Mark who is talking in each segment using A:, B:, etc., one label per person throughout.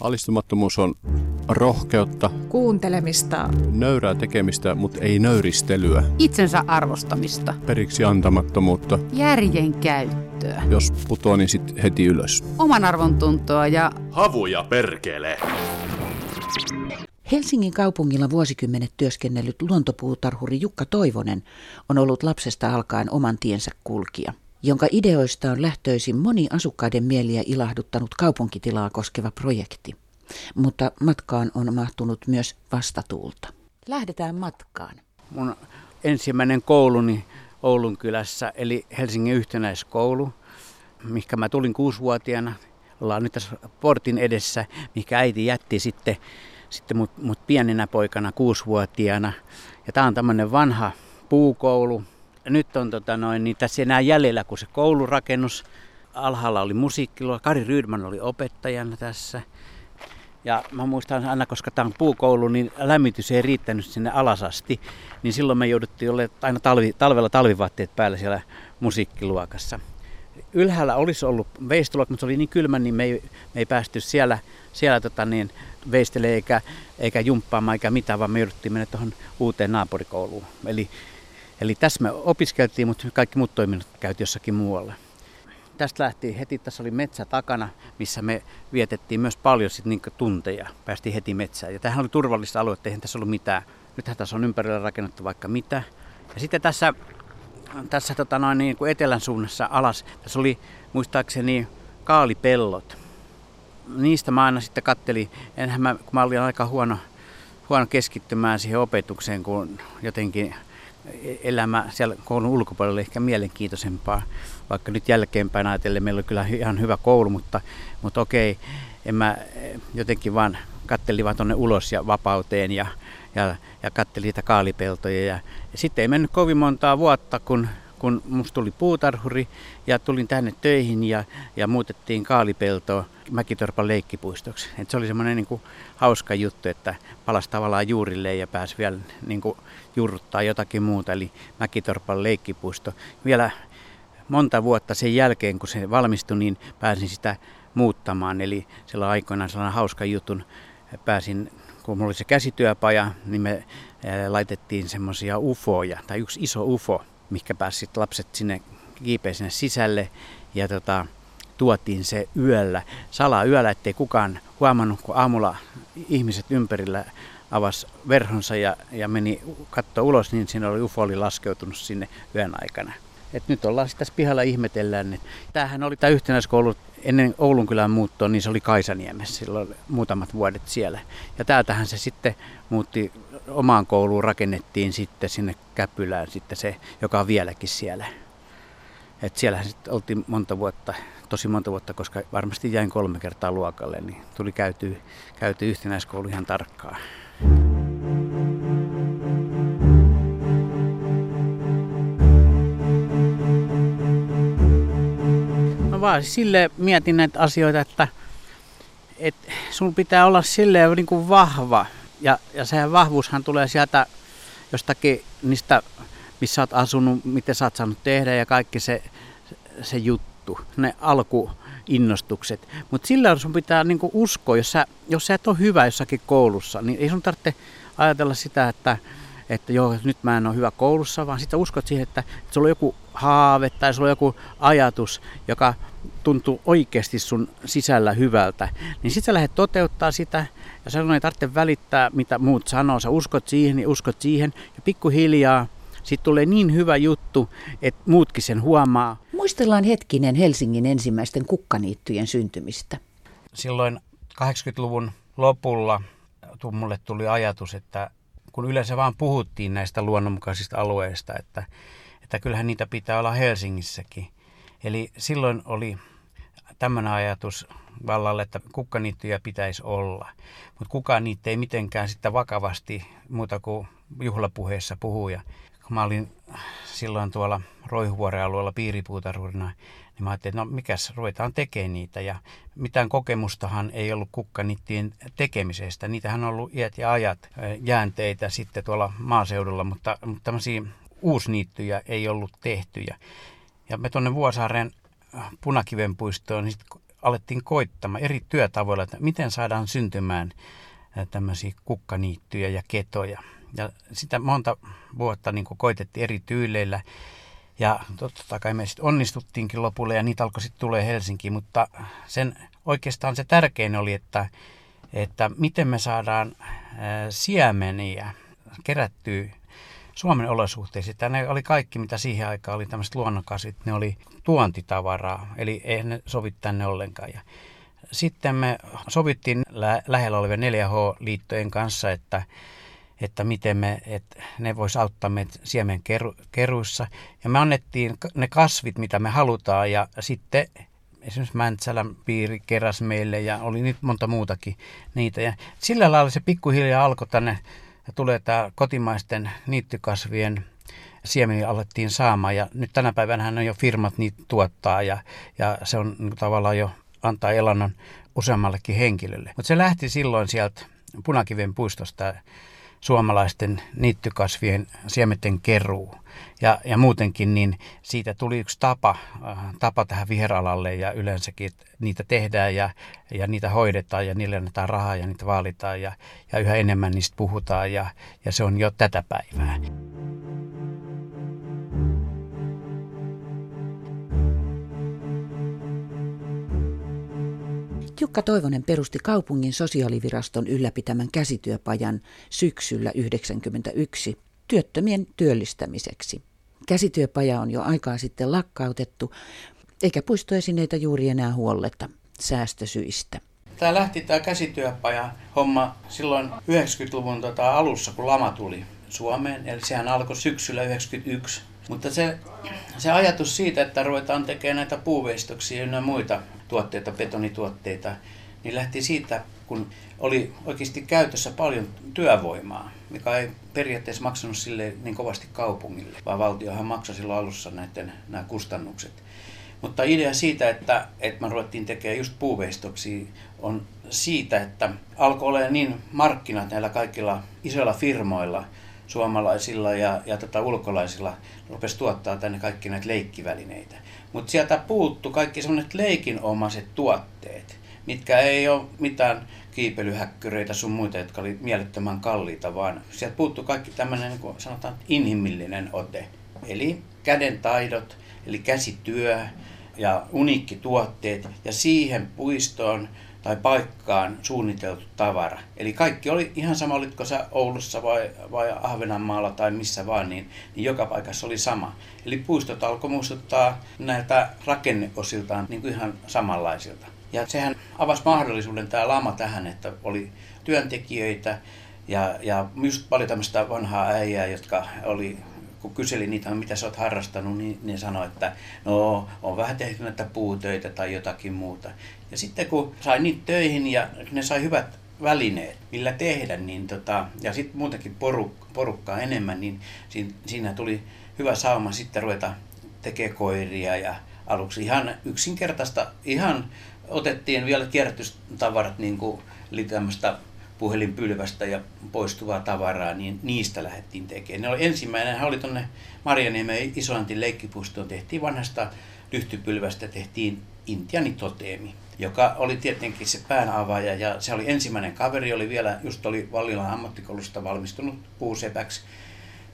A: Alistumattomuus on rohkeutta,
B: kuuntelemista,
A: nöyrää tekemistä, mutta ei nöyristelyä,
C: itsensä arvostamista,
A: periksi antamattomuutta.
C: järjen käyttöä,
A: Jos putoo, niin sit heti ylös.
C: oman arvon tuntoa ja
D: Havuja perkele!
E: Helsingin kaupungilla vuosikymmenet työskennellyt luontopuutarhuri Jukka Toivonen on ollut lapsesta alkaen oman tiensä kulkija, jonka ideoista on lähtöisin moni asukkaiden mieliä ilahduttanut kaupunkitilaa koskeva projekti. Mutta matkaan on mahtunut myös vastatuulta. Lähdetään matkaan.
F: mun ensimmäinen kouluni Oulun kylässä, eli Helsingin yhtenäiskoulu, mihinkä mä tulin kuusivuotiaana. Ollaan nyt tässä portin edessä, mihinkä äiti jätti sitten, sitten mut, mut pienenä poikana kuusivuotiaana. Ja tää on tämmönen vanha puukoulu. Nyt on tota noin, niin tässä enää jäljellä kuin se koulurakennus. Alhaalla oli musiikkiluo. Kari Rydman oli opettajana tässä. Ja mä muistan aina, koska tämä on puukoulu, niin lämmitys ei riittänyt sinne alas asti. Niin silloin me jouduttiin olemaan aina talvi, talvella talvivaatteet päällä siellä musiikkiluokassa. Ylhäällä olisi ollut veisteluokka, mutta se oli niin kylmä, niin me ei, me ei päästy siellä, siellä tota niin, veistele eikä, eikä jumppaamaan eikä mitään, vaan me jouduttiin mennä tuohon uuteen naapurikouluun. Eli, eli tässä me opiskeltiin, mutta kaikki muut toiminnot käytiin jossakin muualla tästä lähti heti, tässä oli metsä takana, missä me vietettiin myös paljon sit niin tunteja. Päästiin heti metsään. Ja tämähän oli turvallista aluetta, eihän tässä ollut mitään. Nythän tässä on ympärillä rakennettu vaikka mitä. Ja sitten tässä, tässä tota noin, niin kuin etelän suunnassa alas, tässä oli muistaakseni kaalipellot. Niistä mä aina sitten kattelin, enhän mä, kun mä olin aika huono, huono keskittymään siihen opetukseen, kun jotenkin elämä siellä koulun ulkopuolella ehkä mielenkiintoisempaa. Vaikka nyt jälkeenpäin ajatellen meillä oli kyllä ihan hyvä koulu, mutta, mutta okei, en mä jotenkin vaan kattelin vaan tuonne ulos ja vapauteen ja, ja, ja kattelin niitä kaalipeltoja. Ja, ja sitten ei mennyt kovin montaa vuotta, kun, kun musta tuli puutarhuri ja tulin tänne töihin ja, ja muutettiin kaalipeltoa Mäkitorpan leikkipuistoksi. Et se oli semmoinen niin hauska juttu, että palasi tavallaan juurille ja pääsi vielä niin kuin juurruttaa jotakin muuta, eli Mäkitorpan leikkipuisto. Vielä monta vuotta sen jälkeen, kun se valmistui, niin pääsin sitä muuttamaan. Eli sillä aikoinaan sellainen hauska jutun pääsin, kun mulla oli se käsityöpaja, niin me laitettiin semmoisia ufoja, tai yksi iso ufo, mikä pääsi lapset sinne kiipeä sinne sisälle. Ja tota, tuotiin se yöllä, salaa yöllä, ettei kukaan huomannut, kun aamulla ihmiset ympärillä avasi verhonsa ja, ja meni katto ulos, niin siinä oli UFO oli laskeutunut sinne yön aikana. Et nyt ollaan sitten tässä pihalla ihmetellään. Että tämähän oli tämä yhtenäiskoulu ennen Oulun kylän muuttoa, niin se oli Kaisaniemessä silloin muutamat vuodet siellä. Ja täältähän se sitten muutti omaan kouluun, rakennettiin sitten sinne Käpylään sitten se, joka on vieläkin siellä. Et siellä sitten oltiin monta vuotta, tosi monta vuotta, koska varmasti jäin kolme kertaa luokalle, niin tuli käyty, käyty yhtenäiskoulu ihan tarkkaan. No vaan sille mietin näitä asioita, että, että sun pitää olla silleen niin kuin vahva. Ja, ja se vahvuushan tulee sieltä jostakin niistä, missä oot asunut, miten sä oot saanut tehdä ja kaikki se, se juttu, ne alkuinnostukset. Mutta sillä sun pitää niinku uskoa, jos sä, jos sä et ole hyvä jossakin koulussa, niin ei sun tarvitse ajatella sitä, että, että joo, nyt mä en ole hyvä koulussa, vaan sitten uskot siihen, että, että sulla on joku haave tai sulla on joku ajatus, joka tuntuu oikeasti sun sisällä hyvältä, niin sitten sä lähdet toteuttaa sitä ja sinun ei tarvitse välittää, mitä muut sanoo. Sä uskot siihen ja uskot siihen ja pikkuhiljaa sitten tulee niin hyvä juttu, että muutkin sen huomaa.
E: Muistellaan hetkinen Helsingin ensimmäisten kukkaniittyjen syntymistä.
F: Silloin 80-luvun lopulla mulle tuli ajatus, että kun yleensä vaan puhuttiin näistä luonnonmukaisista alueista, että, että kyllähän niitä pitää olla Helsingissäkin. Eli silloin oli tämmöinen ajatus vallalle, että kukkaniittyjä pitäisi olla. Mutta kukaan niitä ei mitenkään sitten vakavasti muuta kuin juhlapuheessa puhuja. Kun mä olin silloin tuolla Roihuvuoren alueella piiripuutarhurina, niin mä ajattelin, että no mikäs, ruvetaan tekemään niitä. Ja mitään kokemustahan ei ollut kukkaniittien tekemisestä. Niitähän on ollut iät ja ajat jäänteitä sitten tuolla maaseudulla, mutta, mutta tämmöisiä uusniittyjä ei ollut tehtyjä. Ja me tuonne Vuosaaren Punakiven puistoon niin alettiin koittamaan eri työtavoilla, että miten saadaan syntymään tämmöisiä kukkaniittyjä ja ketoja. Ja sitä monta vuotta niin koitettiin eri tyyleillä. Ja totta kai me sitten onnistuttiinkin lopulle ja niitä alkoi sitten tulee Helsinkiin, mutta sen oikeastaan se tärkein oli, että, että miten me saadaan siemeniä kerättyä Suomen olosuhteisiin. Ne oli kaikki, mitä siihen aikaan oli tämmöiset luonnonkasvit, ne oli tuontitavaraa, eli ei ne sovi tänne ollenkaan. Ja sitten me sovittiin lä- lähellä olevien 4H-liittojen kanssa, että, että miten me, että ne vois auttaa meitä siemen keruissa. Ja me annettiin ne kasvit, mitä me halutaan, ja sitten esimerkiksi Mäntsälän piiri keräsi meille ja oli nyt monta muutakin niitä. Ja sillä lailla se pikkuhiljaa alkoi tänne ja tulee tämä kotimaisten niittykasvien siemeni alettiin saamaan ja nyt tänä päivänä on jo firmat niitä tuottaa ja, ja se on niin tavallaan jo antaa elannon useammallekin henkilölle. Mutta se lähti silloin sieltä Punakiven puistosta suomalaisten niittykasvien siementen keruu. Ja, ja muutenkin niin siitä tuli yksi tapa, äh, tapa tähän viheralalle ja yleensäkin, niitä tehdään ja, ja niitä hoidetaan ja niille annetaan rahaa ja niitä vaalitaan ja, ja yhä enemmän niistä puhutaan ja, ja se on jo tätä päivää.
E: Jukka Toivonen perusti kaupungin sosiaaliviraston ylläpitämän käsityöpajan syksyllä 1991 työttömien työllistämiseksi. Käsityöpaja on jo aikaa sitten lakkautettu, eikä puistoesineitä juuri enää huolletta säästösyistä.
F: Tämä lähti tämä käsityöpaja homma silloin 90-luvun tota alussa, kun lama tuli Suomeen. Eli sehän alkoi syksyllä 91. Mutta se, se ajatus siitä, että ruvetaan tekemään näitä puuveistoksia ja muita tuotteita, betonituotteita, niin lähti siitä, kun oli oikeasti käytössä paljon työvoimaa, mikä ei periaatteessa maksanut sille niin kovasti kaupungille, vaan valtiohan maksoi silloin alussa näiden, nämä kustannukset. Mutta idea siitä, että, että me ruvettiin tekemään just puuveistoksia, on siitä, että alkoi olla niin markkinat näillä kaikilla isoilla firmoilla, suomalaisilla ja, ja tota ulkolaisilla, rupesi tuottaa tänne kaikki näitä leikkivälineitä. Mutta sieltä puuttu kaikki sellaiset leikinomaiset tuotteet, mitkä ei ole mitään kiipeilyhäkkyreitä sun muita, jotka oli mielettömän kalliita, vaan sieltä puuttu kaikki tämmöinen, niin sanotaan, inhimillinen ote. Eli käden taidot, eli käsityö ja uniikkituotteet ja siihen puistoon tai paikkaan suunniteltu tavara. Eli kaikki oli ihan sama, olitko sä Oulussa vai, vai Ahvenanmaalla tai missä vaan, niin, niin joka paikassa oli sama. Eli puistot alkoi muistuttaa näiltä rakenneosiltaan niin kuin ihan samanlaisilta. Ja sehän avasi mahdollisuuden tämä lama tähän, että oli työntekijöitä ja, ja just paljon tämmöistä vanhaa äijää, jotka oli kun kyselin niitä, mitä sä oot harrastanut, niin ne sanoi, että no, on vähän tehty näitä puutöitä tai jotakin muuta. Ja sitten kun sain niitä töihin ja ne sai hyvät välineet, millä tehdä, niin tota, ja sitten muutenkin poruk, porukkaa enemmän, niin siinä, siinä tuli hyvä sauma sitten ruveta tekemään koiria ja aluksi ihan yksinkertaista, ihan otettiin vielä kierrätystavarat, niin kuin eli tämmöistä puhelinpylvästä ja poistuvaa tavaraa, niin niistä lähdettiin tekemään. Ne oli ensimmäinen, oli tuonne Marjaniemen Isolantin leikkipuistoon, tehtiin vanhasta lyhtypylvästä, tehtiin intianitoteemi, joka oli tietenkin se päänavaaja ja se oli ensimmäinen kaveri, oli vielä, just oli Vallilan ammattikoulusta valmistunut puusepäksi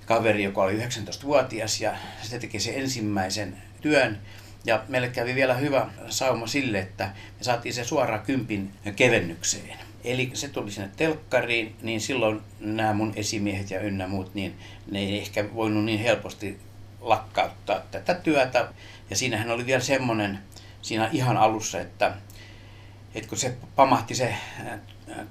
F: kaveri, joka oli 19-vuotias ja se teki sen ensimmäisen työn ja meille kävi vielä hyvä sauma sille, että me saatiin se suoraan kympin kevennykseen. Eli se tuli sinne telkkariin, niin silloin nämä mun esimiehet ja ynnä muut, niin ne ei ehkä voinut niin helposti lakkauttaa tätä työtä. Ja siinähän oli vielä semmoinen siinä ihan alussa, että, että kun se pamahti se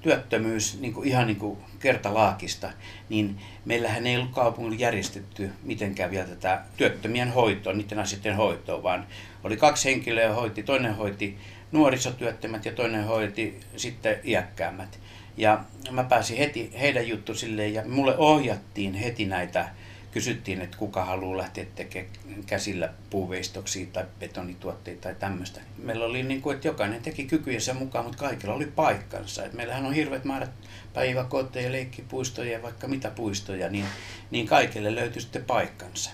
F: työttömyys niin kuin ihan niin kuin kertalaakista, niin meillähän ei ollut kaupungilla järjestetty mitenkään vielä tätä työttömien hoitoa, niiden asioiden hoitoa, vaan oli kaksi henkilöä hoiti, toinen hoiti nuorisotyöttömät ja toinen hoiti sitten iäkkäämmät. Ja mä pääsin heti heidän juttu silleen ja mulle ohjattiin heti näitä kysyttiin, että kuka haluaa lähteä tekemään käsillä puuveistoksia tai betonituotteita tai tämmöistä. Meillä oli niin kuin, että jokainen teki kykyjensä mukaan, mutta kaikilla oli paikkansa. Et meillähän on hirveät määrät päiväkoteja, leikkipuistoja ja vaikka mitä puistoja, niin, niin kaikille löytyi sitten paikkansa.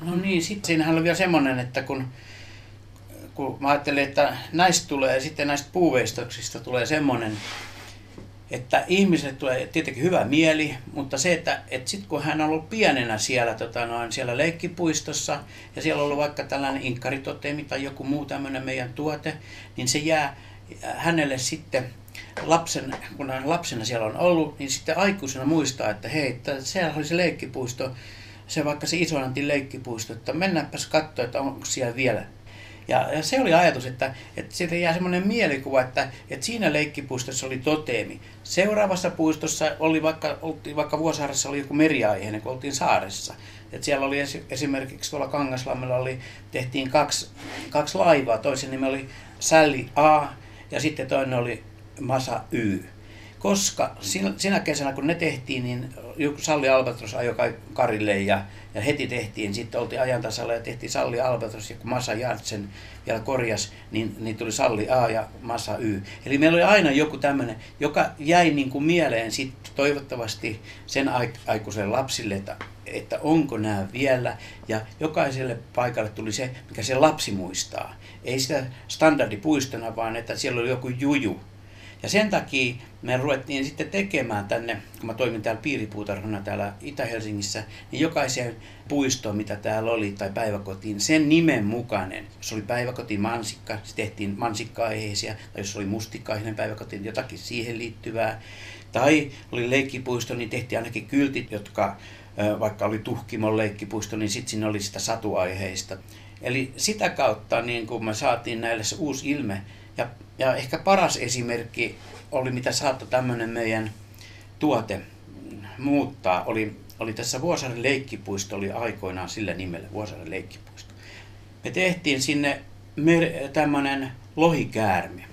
F: No niin, sitten siinähän oli vielä semmoinen, että kun kun mä ajattelin, että näistä tulee, sitten näistä puuveistoksista tulee semmoinen, että ihmiselle tulee tietenkin hyvä mieli, mutta se, että, että sitten kun hän on ollut pienenä siellä, tota noin, siellä leikkipuistossa ja siellä on ollut vaikka tällainen inkkaritoteemi tai joku muu tämmöinen meidän tuote, niin se jää hänelle sitten lapsen, kun hän lapsena siellä on ollut, niin sitten aikuisena muistaa, että hei, että siellä oli se leikkipuisto, se vaikka se Islantin leikkipuisto, että mennäänpäs katsoa, että onko siellä vielä ja, se oli ajatus, että, että siitä jää semmoinen mielikuva, että, että siinä leikkipuistossa oli toteemi. Seuraavassa puistossa oli vaikka, oltiin, vaikka Vuosaaressa oli joku meriaiheinen, kun oltiin saaressa. Et siellä oli esimerkiksi tuolla Kangaslammella oli, tehtiin kaksi, kaksi laivaa. Toisen nimi oli Sälli A ja sitten toinen oli Masa Y koska sinä kesänä kun ne tehtiin, niin Salli Albatros ajoi Karille ja, ja heti tehtiin, sitten oltiin ajantasalla ja tehtiin Salli Albatros ja kun Massa Jartsen vielä korjas, niin, niin tuli Salli A ja Massa Y. Eli meillä oli aina joku tämmöinen, joka jäi niin kuin mieleen sitten toivottavasti sen aikuiselle lapsille, että, että onko nämä vielä. Ja jokaiselle paikalle tuli se, mikä se lapsi muistaa. Ei sitä standardipuistona, vaan että siellä oli joku juju, ja sen takia me ruvettiin sitten tekemään tänne, kun mä toimin täällä piiripuutarhana täällä Itä-Helsingissä, niin jokaiseen puistoon, mitä täällä oli, tai päiväkotiin, sen nimen mukainen. Jos oli päiväkoti mansikka, se tehtiin mansikka-aiheisia, tai jos oli mustikka päiväkoti, jotakin siihen liittyvää. Tai oli leikkipuisto, niin tehtiin ainakin kyltit, jotka vaikka oli Tuhkimon leikkipuisto, niin sitten siinä oli sitä satuaiheista. Eli sitä kautta niin kun me saatiin näille se uusi ilme, ja, ja ehkä paras esimerkki oli, mitä saattoi tämmöinen meidän tuote muuttaa, oli, oli tässä Vuosaaren leikkipuisto, oli aikoinaan sillä nimellä Vuosaaren leikkipuisto. Me tehtiin sinne mer- tämmöinen lohikäärme.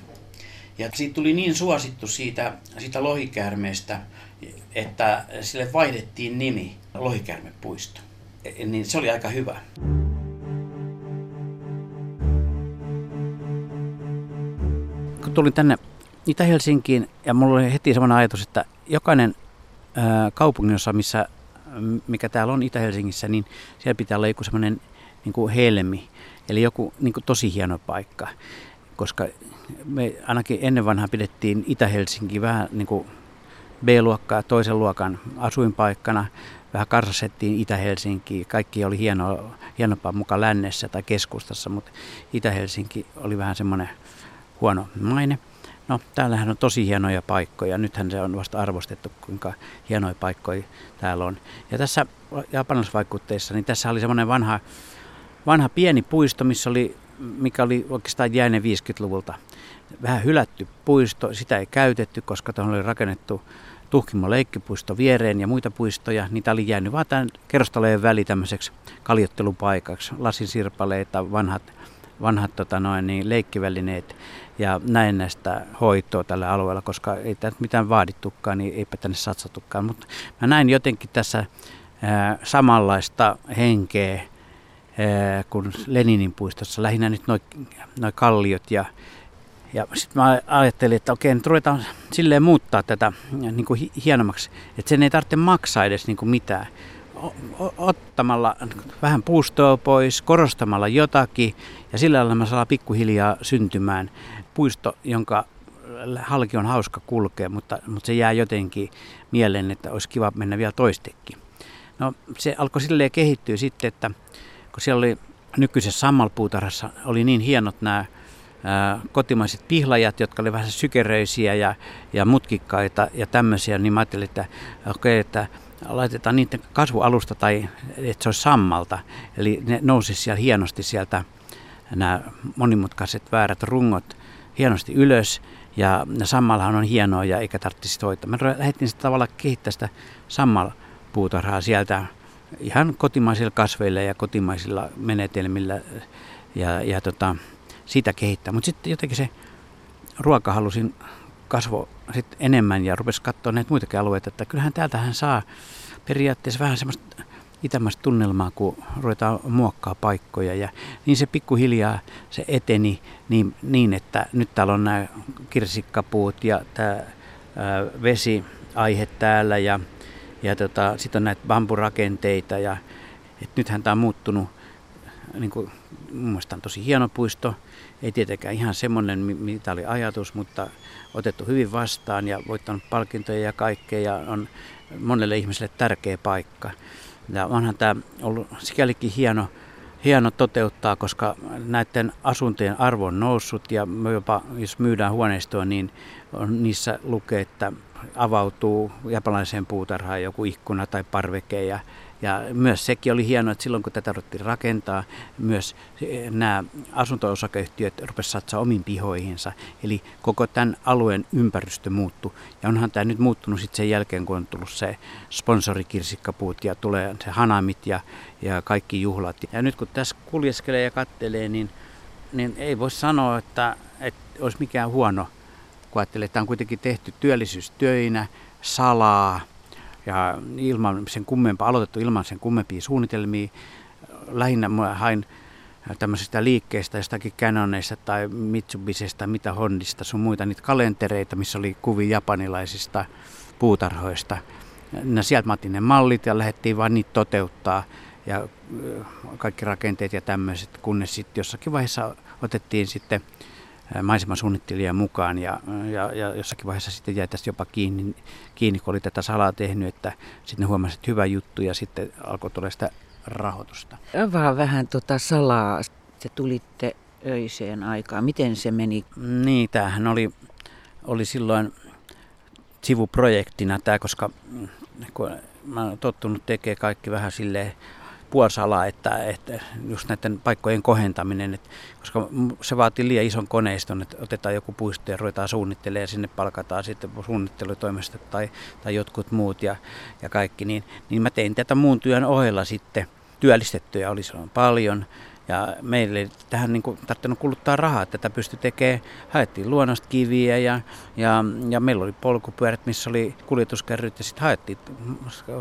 F: Ja siitä tuli niin suosittu siitä, siitä lohikäärmeestä, että sille vaihdettiin nimi Lohikäärmepuisto. E, niin se oli aika hyvä. Tulin tänne Itä-Helsinkiin ja mulla oli heti sellainen ajatus, että jokainen kaupunginosa, missä, mikä täällä on Itä-Helsingissä, niin siellä pitää olla joku semmoinen niin kuin helmi, eli joku niin kuin tosi hieno paikka. Koska me ainakin ennen vanhaa pidettiin Itä-Helsinki vähän niin kuin B-luokkaa, toisen luokan asuinpaikkana. Vähän karsasettiin Itä-Helsinki. Kaikki oli hienoa, hienompaa mukaan lännessä tai keskustassa, mutta Itä-Helsinki oli vähän semmoinen huono maine. No, täällähän on tosi hienoja paikkoja. Nythän se on vasta arvostettu, kuinka hienoja paikkoja täällä on. Ja tässä japanilaisvaikutteissa, niin tässä oli semmoinen vanha, vanha pieni puisto, missä oli, mikä oli oikeastaan jäinen 50-luvulta. Vähän hylätty puisto, sitä ei käytetty, koska tuohon oli rakennettu Tuhkimo leikkipuisto viereen ja muita puistoja. Niitä oli jäänyt vaan tämän kerrostalojen väli tämmöiseksi kaljottelupaikaksi. Lasinsirpaleita, vanhat vanhat tota noin, niin leikkivälineet ja näin näistä hoitoa tällä alueella, koska ei tämä mitään vaadittukaan, niin eipä tänne satsattukaan. Mutta mä näin jotenkin tässä ää, samanlaista henkeä ää, kuin Leninin puistossa, lähinnä nyt noin noi kalliot ja ja sitten mä ajattelin, että okei, nyt ruvetaan silleen muuttaa tätä niin kuin hienommaksi, että sen ei tarvitse maksaa edes niin kuin mitään ottamalla vähän puustoa pois, korostamalla jotakin ja sillä lailla mä saa pikkuhiljaa syntymään puisto, jonka halki on hauska kulkea, mutta, mutta se jää jotenkin mieleen, että olisi kiva mennä vielä toistekin. No se alkoi silleen kehittyä sitten, että kun siellä oli nykyisessä sammalpuutarhassa oli niin hienot nämä kotimaiset pihlajat, jotka oli vähän sykeröisiä ja, ja mutkikkaita ja tämmöisiä, niin mä ajattelin, että okei, okay, että laitetaan niiden kasvualusta tai että se olisi sammalta. Eli ne nousisi siellä hienosti sieltä nämä monimutkaiset väärät rungot hienosti ylös. Ja sammalhan on hienoa ja eikä tarvitsisi hoitaa. Mä lähdettiin sitä tavalla kehittää sitä sammalpuutarhaa sieltä ihan kotimaisilla kasveilla ja kotimaisilla menetelmillä ja, ja tota, sitä kehittää. Mutta sitten jotenkin se ruoka halusin kasvo sit enemmän ja rupesi katsoa näitä muitakin alueita, että kyllähän täältähän saa periaatteessa vähän semmoista itämästä tunnelmaa, kun ruvetaan muokkaa paikkoja. Ja niin se pikkuhiljaa se eteni niin, niin että nyt täällä on nämä kirsikkapuut ja tämä vesiaihe täällä ja, ja tota, sitten on näitä bamburakenteita ja et nythän tämä on muuttunut niin kuin, mun mielestä on tosi hieno puisto. Ei tietenkään ihan semmoinen, mitä oli ajatus, mutta otettu hyvin vastaan ja voittanut palkintoja ja kaikkea ja on monelle ihmiselle tärkeä paikka. Ja onhan tämä ollut sikälikin hieno, hieno toteuttaa, koska näiden asuntojen arvo on noussut ja jopa jos myydään huoneistoa, niin on, niissä lukee, että avautuu japanilaiseen puutarhaan joku ikkuna tai parveke ja, ja myös sekin oli hienoa, että silloin kun tätä ruvettiin rakentaa, myös nämä asunto-osakeyhtiöt rupesivat satsaa omiin pihoihinsa. Eli koko tämän alueen ympäristö muuttui. Ja onhan tämä nyt muuttunut sitten sen jälkeen, kun on tullut se sponsorikirsikkapuut ja tulee se hanamit ja, ja kaikki juhlat. Ja nyt kun tässä kuljeskelee ja kattelee, niin, niin ei voi sanoa, että, että olisi mikään huono, kun ajattelee, että tämä on kuitenkin tehty työllisyystöinä, salaa, ja ilman sen kummempaa, aloitettu ilman sen kummempia suunnitelmia. Lähinnä mä hain tämmöisistä liikkeistä, jostakin Canoneista tai Mitsubisesta, mitä Hondista, sun muita niitä kalentereita, missä oli kuvia japanilaisista puutarhoista. No, sieltä mä otin ne mallit ja lähdettiin vaan niitä toteuttaa ja kaikki rakenteet ja tämmöiset, kunnes sitten jossakin vaiheessa otettiin sitten maisemasuunnittelija mukaan ja, ja, ja jossakin vaiheessa sitten jäi tästä jopa kiinni, kiinni, kun oli tätä salaa tehnyt, että sitten huomasi, että hyvä juttu ja sitten alkoi tulla sitä rahoitusta.
E: Avaa vähän tota salaa. Te tulitte öiseen aikaan. Miten se meni?
F: Niin, tämähän oli, oli silloin sivuprojektina tämä, koska kun mä olen tottunut tekemään kaikki vähän silleen puolisalaa, että, että just näiden paikkojen kohentaminen, että, koska se vaatii liian ison koneiston, että otetaan joku puisto ja ruvetaan suunnittelemaan ja sinne palkataan sitten suunnittelutoimistot tai, tai jotkut muut ja, ja kaikki, niin, niin mä tein tätä muun työn ohella sitten. Työllistettyjä oli silloin paljon ja meille ei tähän niin kuin, tarvinnut kuluttaa rahaa, että tätä pystyi tekemään. Haettiin luonnosta kiviä ja, ja, ja meillä oli polkupyörät, missä oli kuljetuskärryt ja sitten haettiin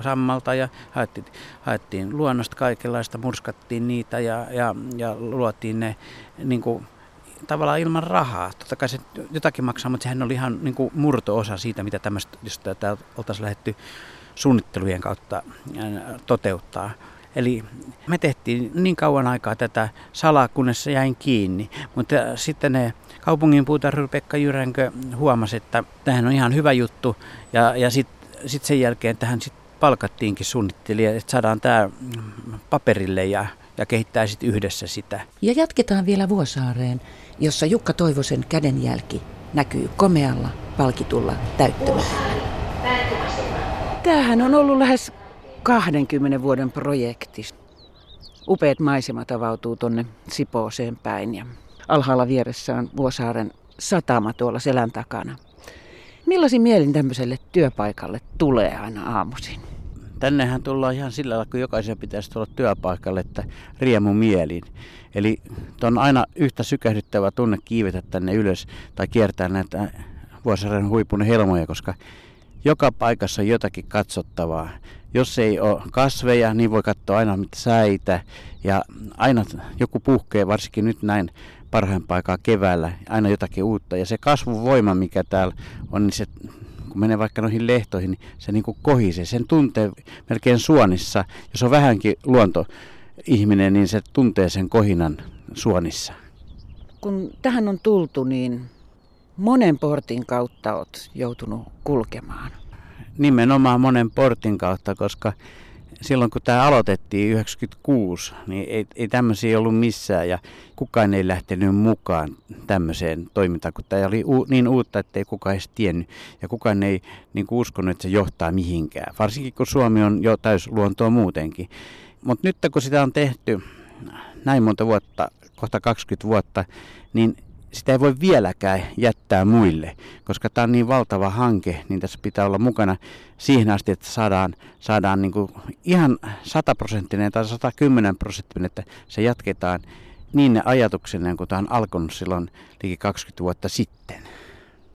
F: sammalta ja haettiin, haettiin luonnosta kaikenlaista, murskattiin niitä ja, ja, ja luotiin ne niin kuin, tavallaan ilman rahaa. Totta kai se jotakin maksaa, mutta sehän oli ihan niin kuin murto-osa siitä, mitä tämmöistä, jos tätä oltaisiin lähdetty suunnittelujen kautta toteuttaa. Eli me tehtiin niin kauan aikaa tätä salaa, kunnes se jäin kiinni. Mutta sitten ne kaupungin puutarhuri Pekka Jyränkö huomasi, että tähän on ihan hyvä juttu. Ja, ja sitten sit sen jälkeen tähän sit palkattiinkin suunnittelija, että saadaan tämä paperille ja, ja kehittää sitten yhdessä sitä.
E: Ja jatketaan vielä Vuosaareen, jossa Jukka Toivosen kädenjälki näkyy komealla palkitulla täyttömällä. Tämähän on ollut lähes 20 vuoden projekti. Upeat maisemat avautuu tuonne Sipooseen päin ja alhaalla vieressä on Vuosaaren satama tuolla selän takana. Millaisin mielin tämmöiselle työpaikalle tulee aina aamuisin?
F: Tännehän tullaan ihan sillä lailla, kun jokaisen pitäisi tulla työpaikalle, että riemu mielin. Eli on aina yhtä sykähdyttävä tunne kiivetä tänne ylös tai kiertää näitä Vuosaaren huipun helmoja, koska joka paikassa jotakin katsottavaa. Jos ei ole kasveja, niin voi katsoa aina mitä säitä. Ja aina joku puhkee, varsinkin nyt näin parhaan paikaa keväällä, aina jotakin uutta. Ja se kasvuvoima, mikä täällä on, niin se kun menee vaikka noihin lehtoihin, niin se niin kuin kohisee. Sen tuntee melkein suonissa. Jos on vähänkin luontoihminen, niin se tuntee sen kohinan suonissa.
E: Kun tähän on tultu, niin monen portin kautta olet joutunut kulkemaan
F: nimenomaan monen portin kautta, koska silloin kun tämä aloitettiin 96, niin ei, ei tämmöisiä ollut missään ja kukaan ei lähtenyt mukaan tämmöiseen toimintaan, kun tämä oli u, niin uutta, että ei kukaan edes tiennyt ja kukaan ei niin kuin uskonut, että se johtaa mihinkään, varsinkin kun Suomi on jo täysluontoa muutenkin. Mutta nyt kun sitä on tehty näin monta vuotta, kohta 20 vuotta, niin sitä ei voi vieläkään jättää muille, koska tämä on niin valtava hanke, niin tässä pitää olla mukana siihen asti, että saadaan, saadaan niin kuin ihan sataprosenttinen tai 110 prosenttinen, että se jatketaan niin ajatuksena, kun tämä on alkanut silloin liki 20 vuotta sitten.